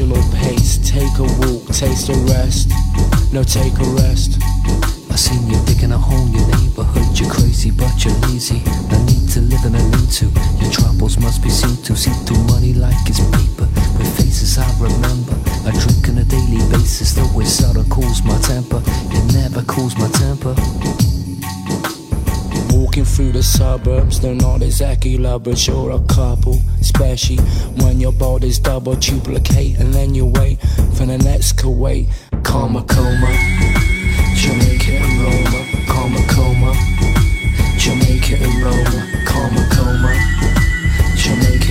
emotional pace. Take a walk, taste a rest. No, take a rest. I seen you digging a hole in your neighborhood. You're crazy, but you're lazy. No need to live in a need to. Your troubles must be seen to. See through money like it's paper. With faces I remember. I drink on a daily basis, though it seldom cools my temper. It never cools my temper. Walking through the suburbs, they're not exactly lovers, you're a couple. Especially when your body's double duplicate, and then you wait for the next Kuwait. Karma coma, Jamaica and Roma. Karma coma, Jamaica and Roma. Karma coma, Jamaica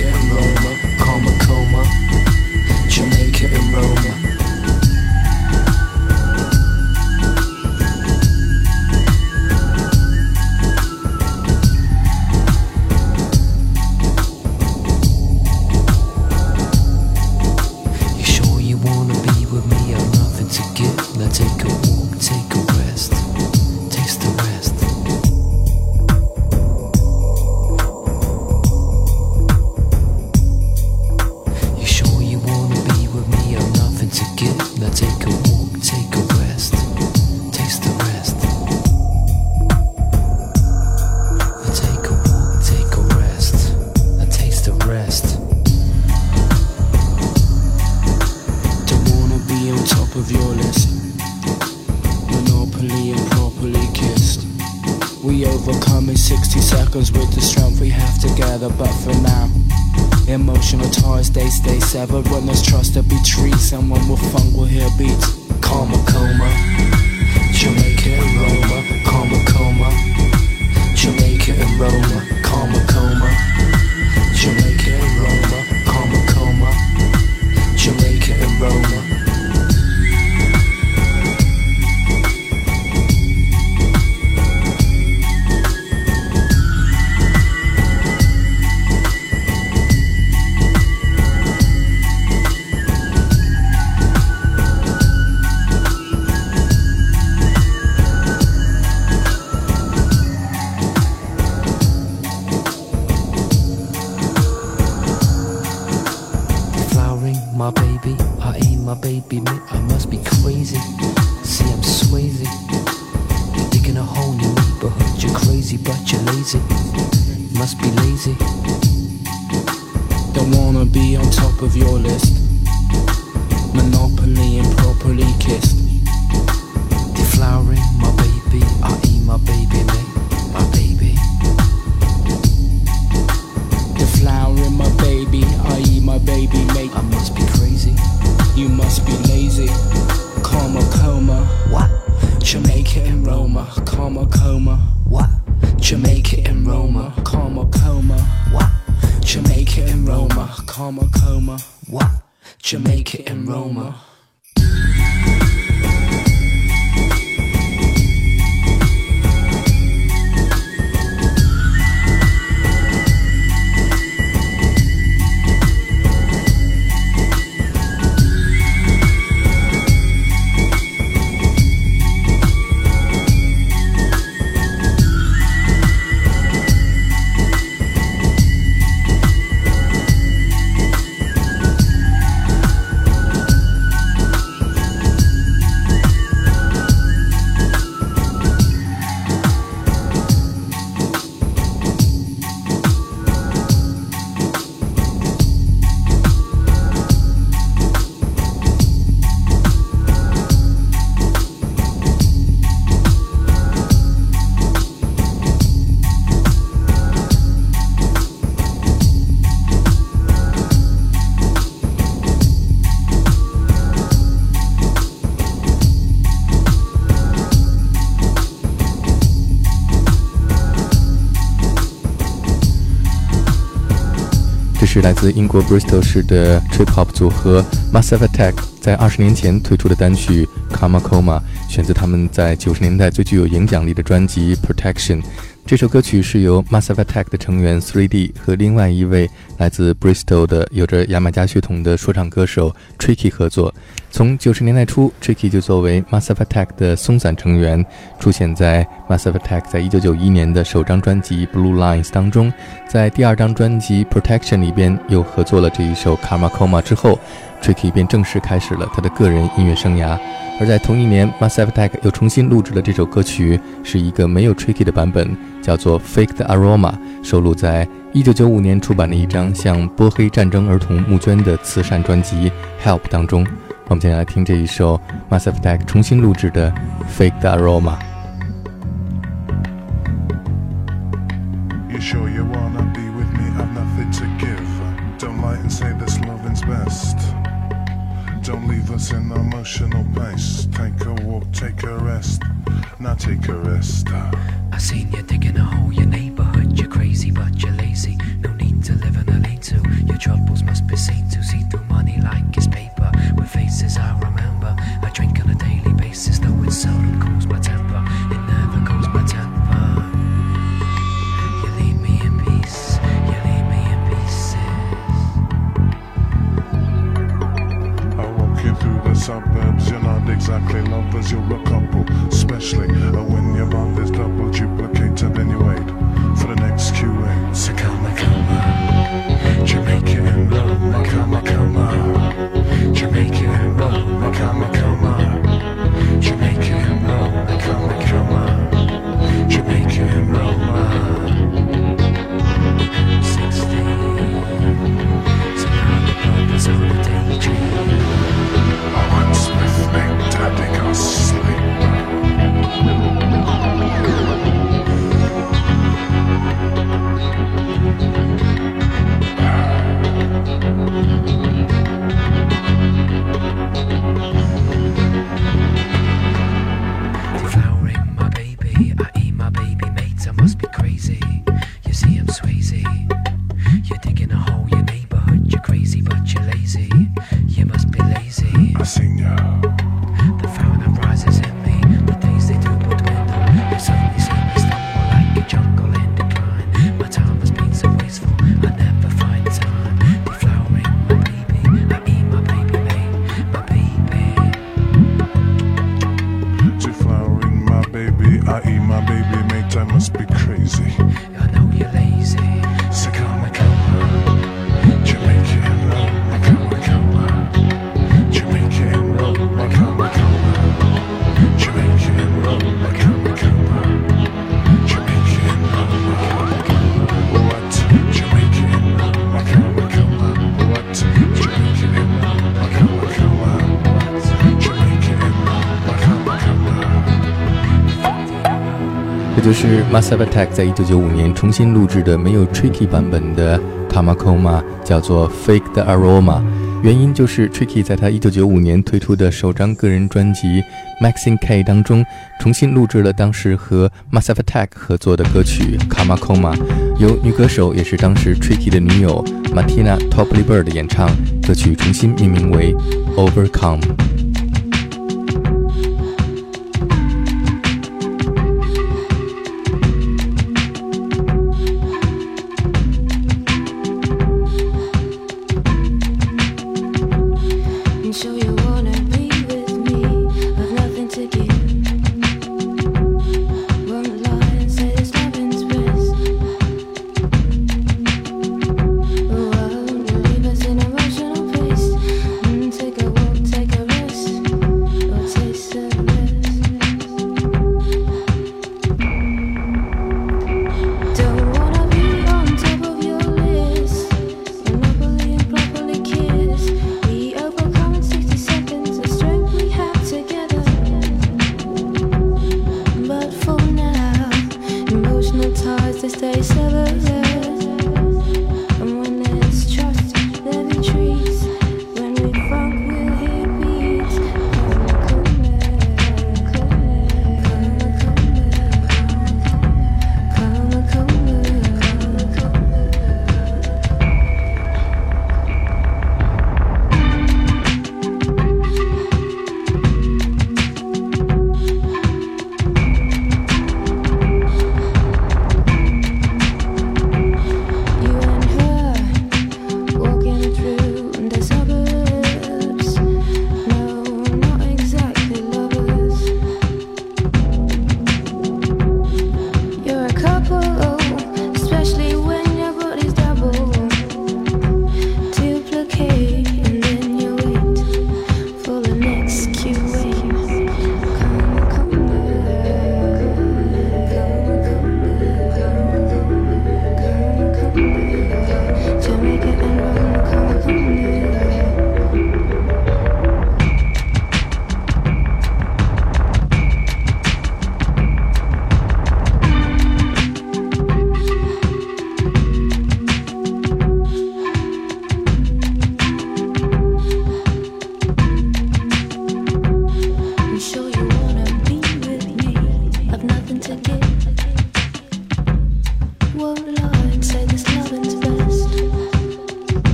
they stay severed. There's trust to be treated, someone with funk will hear beats. Karma coma, Jamaica and Roma. 是来自英国 Bristol 市的 trip hop 组合 Massive Attack 在二十年前推出的单曲 Karma Coma，选自他们在九十年代最具有影响力的专辑 Protection。这首歌曲是由 Massive Attack 的成员 3D 和另外一位来自 Bristol 的有着牙买加血统的说唱歌手 Tricky 合作。从九十年代初，Tricky 就作为 Massive Attack 的松散成员出现在 Massive Attack 在一九九一年的首张专辑《Blue Lines》当中，在第二张专辑《Protection》里边又合作了这一首《Karma Coma》之后，Tricky 便正式开始了他的个人音乐生涯。而在同一年，Massive Attack 又重新录制了这首歌曲，是一个没有 Tricky 的版本，叫做《Fake the Aroma》，收录在一九九五年出版的一张向波黑战争儿童募捐的慈善专辑《Help》当中。我们接下来听这一首 Massive Attack 重新录制的《Fake the Aroma》。You sure you wanna be with me? I've nothing to give. Don't lie and say this loving's best. Don't leave us in emotional pace. Take a walk, take a rest. Now take a rest. I seen you digging a hole, I eat my baby mate, I must be crazy. I know you're lazy. 就是 Massive Attack 在一九九五年重新录制的没有 Tricky 版本的 Kamakoma，叫做 Fake the Aroma。原因就是 Tricky 在他一九九五年推出的首张个人专辑《Maxine K》当中，重新录制了当时和 Massive Attack 合作的歌曲《Kamakoma，》，由女歌手也是当时 Tricky 的女友 Martina Topley Bird 演唱，歌曲重新命名为《Overcome》。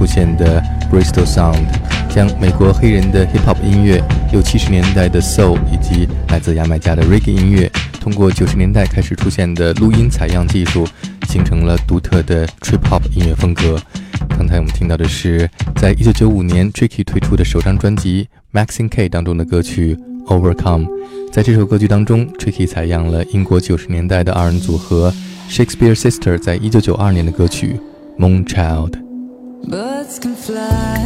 出现的 Bristol Sound，将美国黑人的 Hip Hop 音乐、六七十年代的 Soul 以及来自牙买加的 Reggae 音乐，通过九十年代开始出现的录音采样技术，形成了独特的 Trip Hop 音乐风格。刚才我们听到的是，在一九九五年 Tricky 推出的首张专辑《Maxine K》当中的歌曲《Overcome》。在这首歌曲当中，Tricky 采样了英国九十年代的二人组合 Shakespeare Sister 在一九九二年的歌曲《Moon Child》。Birds can fly,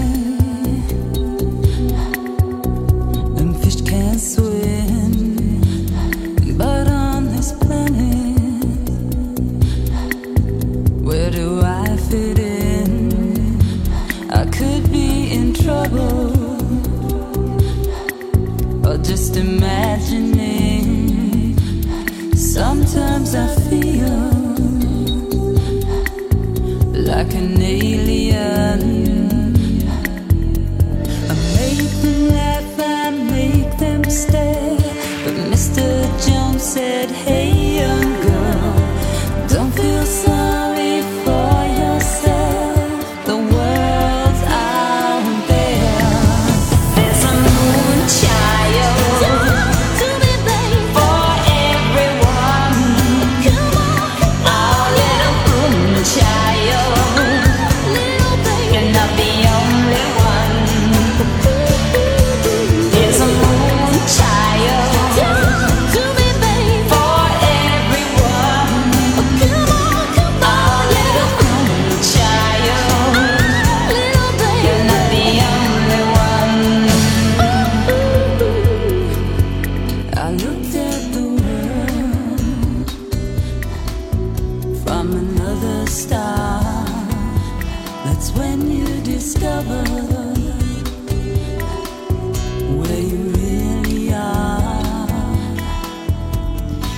and fish can swim. But on this planet, where do I fit in? I could be in trouble, or just imagining. Sometimes I feel like an alien. Another star. That's when you discover where you really are.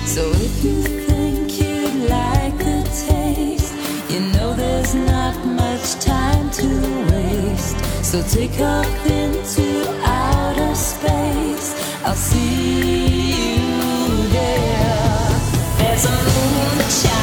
So if you think you'd like the taste, you know there's not much time to waste. So take off into outer space. I'll see you there. There's a moon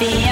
the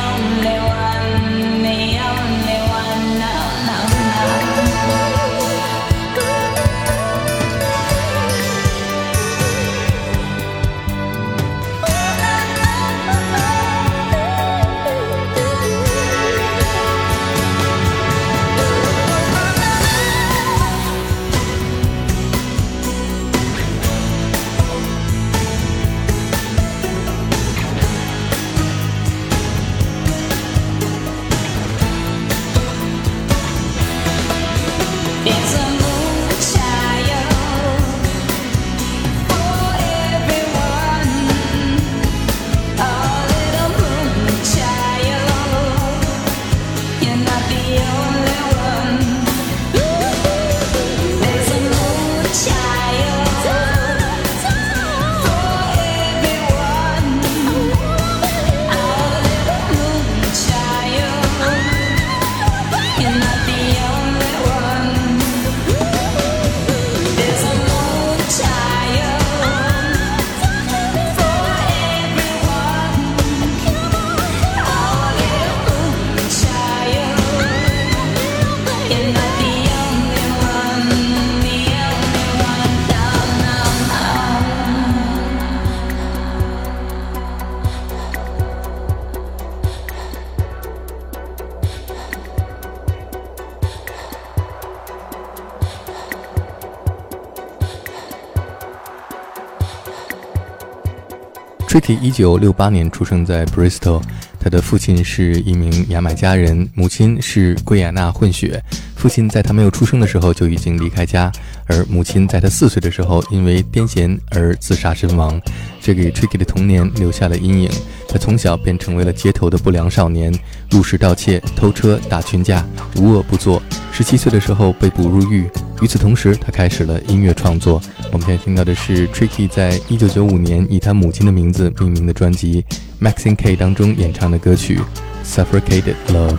Tricky 一九六八年出生在 Bristol，他的父亲是一名牙买加人，母亲是圭亚那混血。父亲在他没有出生的时候就已经离开家，而母亲在他四岁的时候因为癫痫而自杀身亡，这给 Tricky 的童年留下了阴影。他从小便成为了街头的不良少年，入室盗窃、偷车、打群架，无恶不作。十七岁的时候被捕入狱，与此同时，他开始了音乐创作。我们现在听到的是 Tricky 在一九九五年以他母亲的名字命名的专辑《Maxinquaye》当中演唱的歌曲《Suffocated Love》。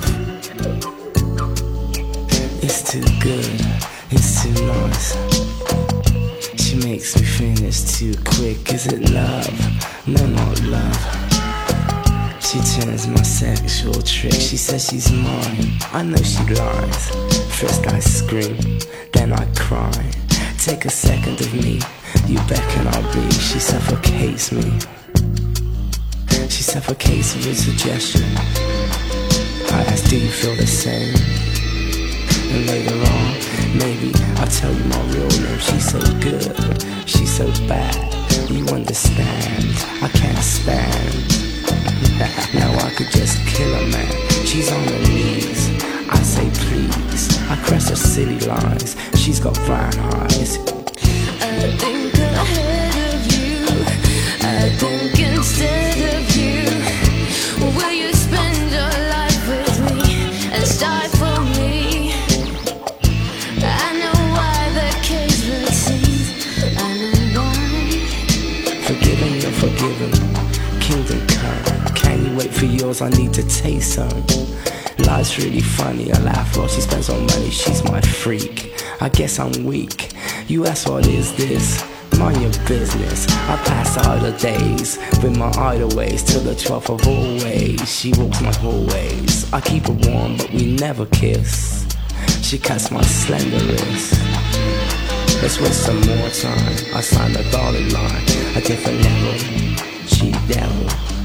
It's too good, it's too. She makes me finish too quick. Is it love? No, more love. She turns my sexual trick. She says she's mine. I know she lies. First I scream, then I cry. Take a second of me. You beckon, I'll be. She suffocates me. She suffocates with suggestion. I ask, do you feel the same? And later on, maybe I'll tell you my real name. She's so good, she's so bad. You understand? I can't stand. now I could just kill a man. She's on her knees. I say please. I cross her city lines. She's got brown eyes. I think ahead of you. I think instead of you. Will you spend your life with me and stifle me? I know why the cage would sing. I know why. Forgiven, you're forgiven. Kingdom come. Can you wait for yours? I need to taste some. Life's really funny. I laugh while she spends on money. She's my freak. I guess I'm weak. You ask what is this? Mind your business. I pass all the days with my idle ways till the 12th of always. She walks my hallways. I keep her warm, but we never kiss. She cuts my slender wrist. Let's waste some more time. I signed a dotted line, a different level. She devil.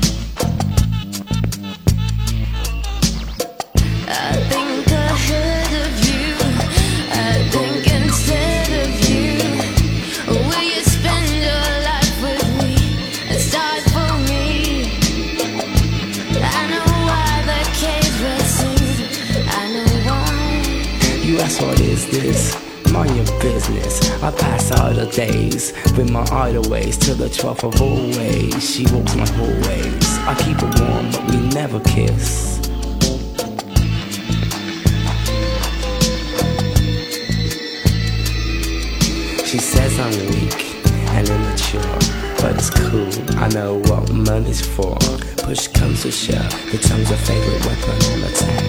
Your business. I pass all the days with my idle ways till the 12th of always. She walks my hallways. I keep her warm, but we never kiss. She says I'm weak and immature, but it's cool. I know what money's for. Push comes to shove, the tongue's a favorite weapon on attack.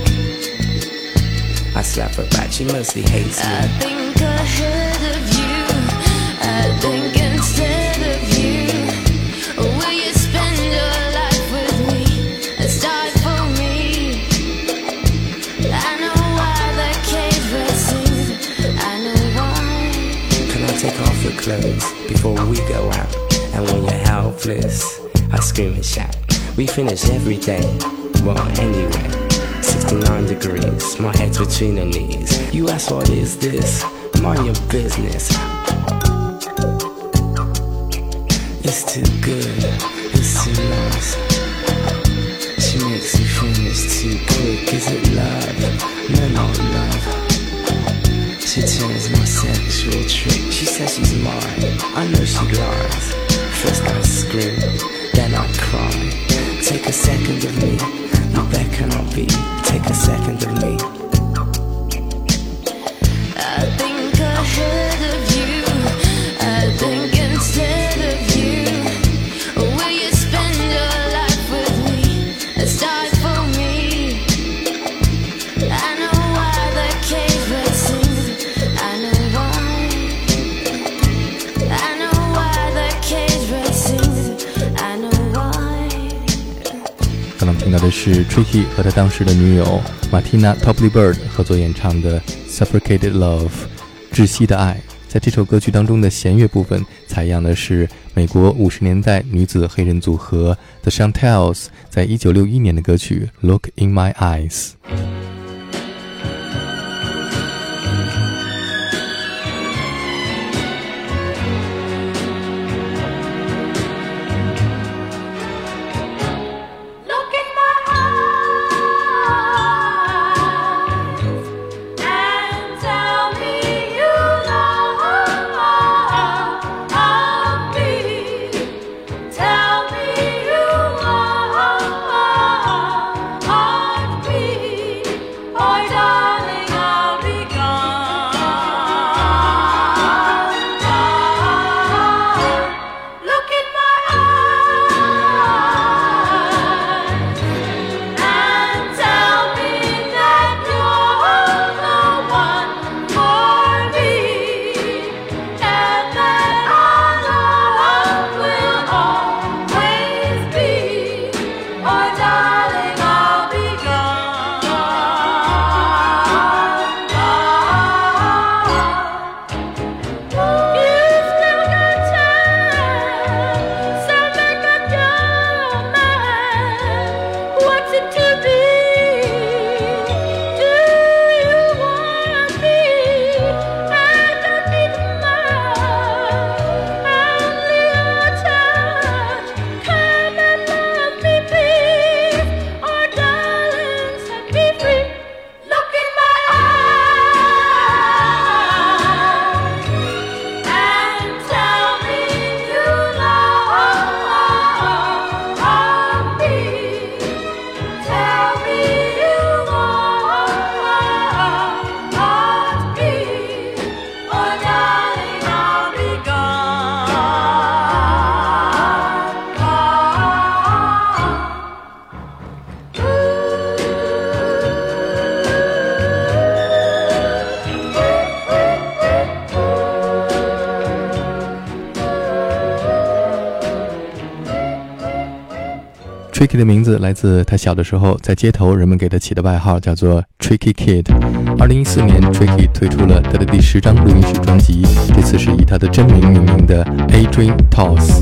I slap her back, she mostly hates me. I think ahead of you. I think instead of you. Will you spend your life with me and stifle me? I know why the cage red sings. I know why. Can I take off your clothes before we go out? And when you're helpless, I scream and shout. We finish every day. Well, anyway, 69 degrees, my head's between her knees. You ask what is this? Mind your business. It's too good, it's too nice. She makes me finish too quick. Is it love? No, not love. She turns my sexual trick. She says she's mine. I know she lies. First I scream, then I cry. Take a second of me. You beckon, I'll be. Take a second of me. 是 Tricky 和他当时的女友 Martina Topley Bird 合作演唱的《Suffocated Love》窒息的爱。在这首歌曲当中的弦乐部分采样的是美国五十年代女子黑人组合 The Shantels 在一九六一年的歌曲《Look in My Eyes》。Tricky 的名字来自他小的时候在街头人们给他起的外号，叫做 Tricky Kid。二零一四年，Tricky 推出了他的第十张录音室专辑，这次是以他的真名命名的 Adrian Toss。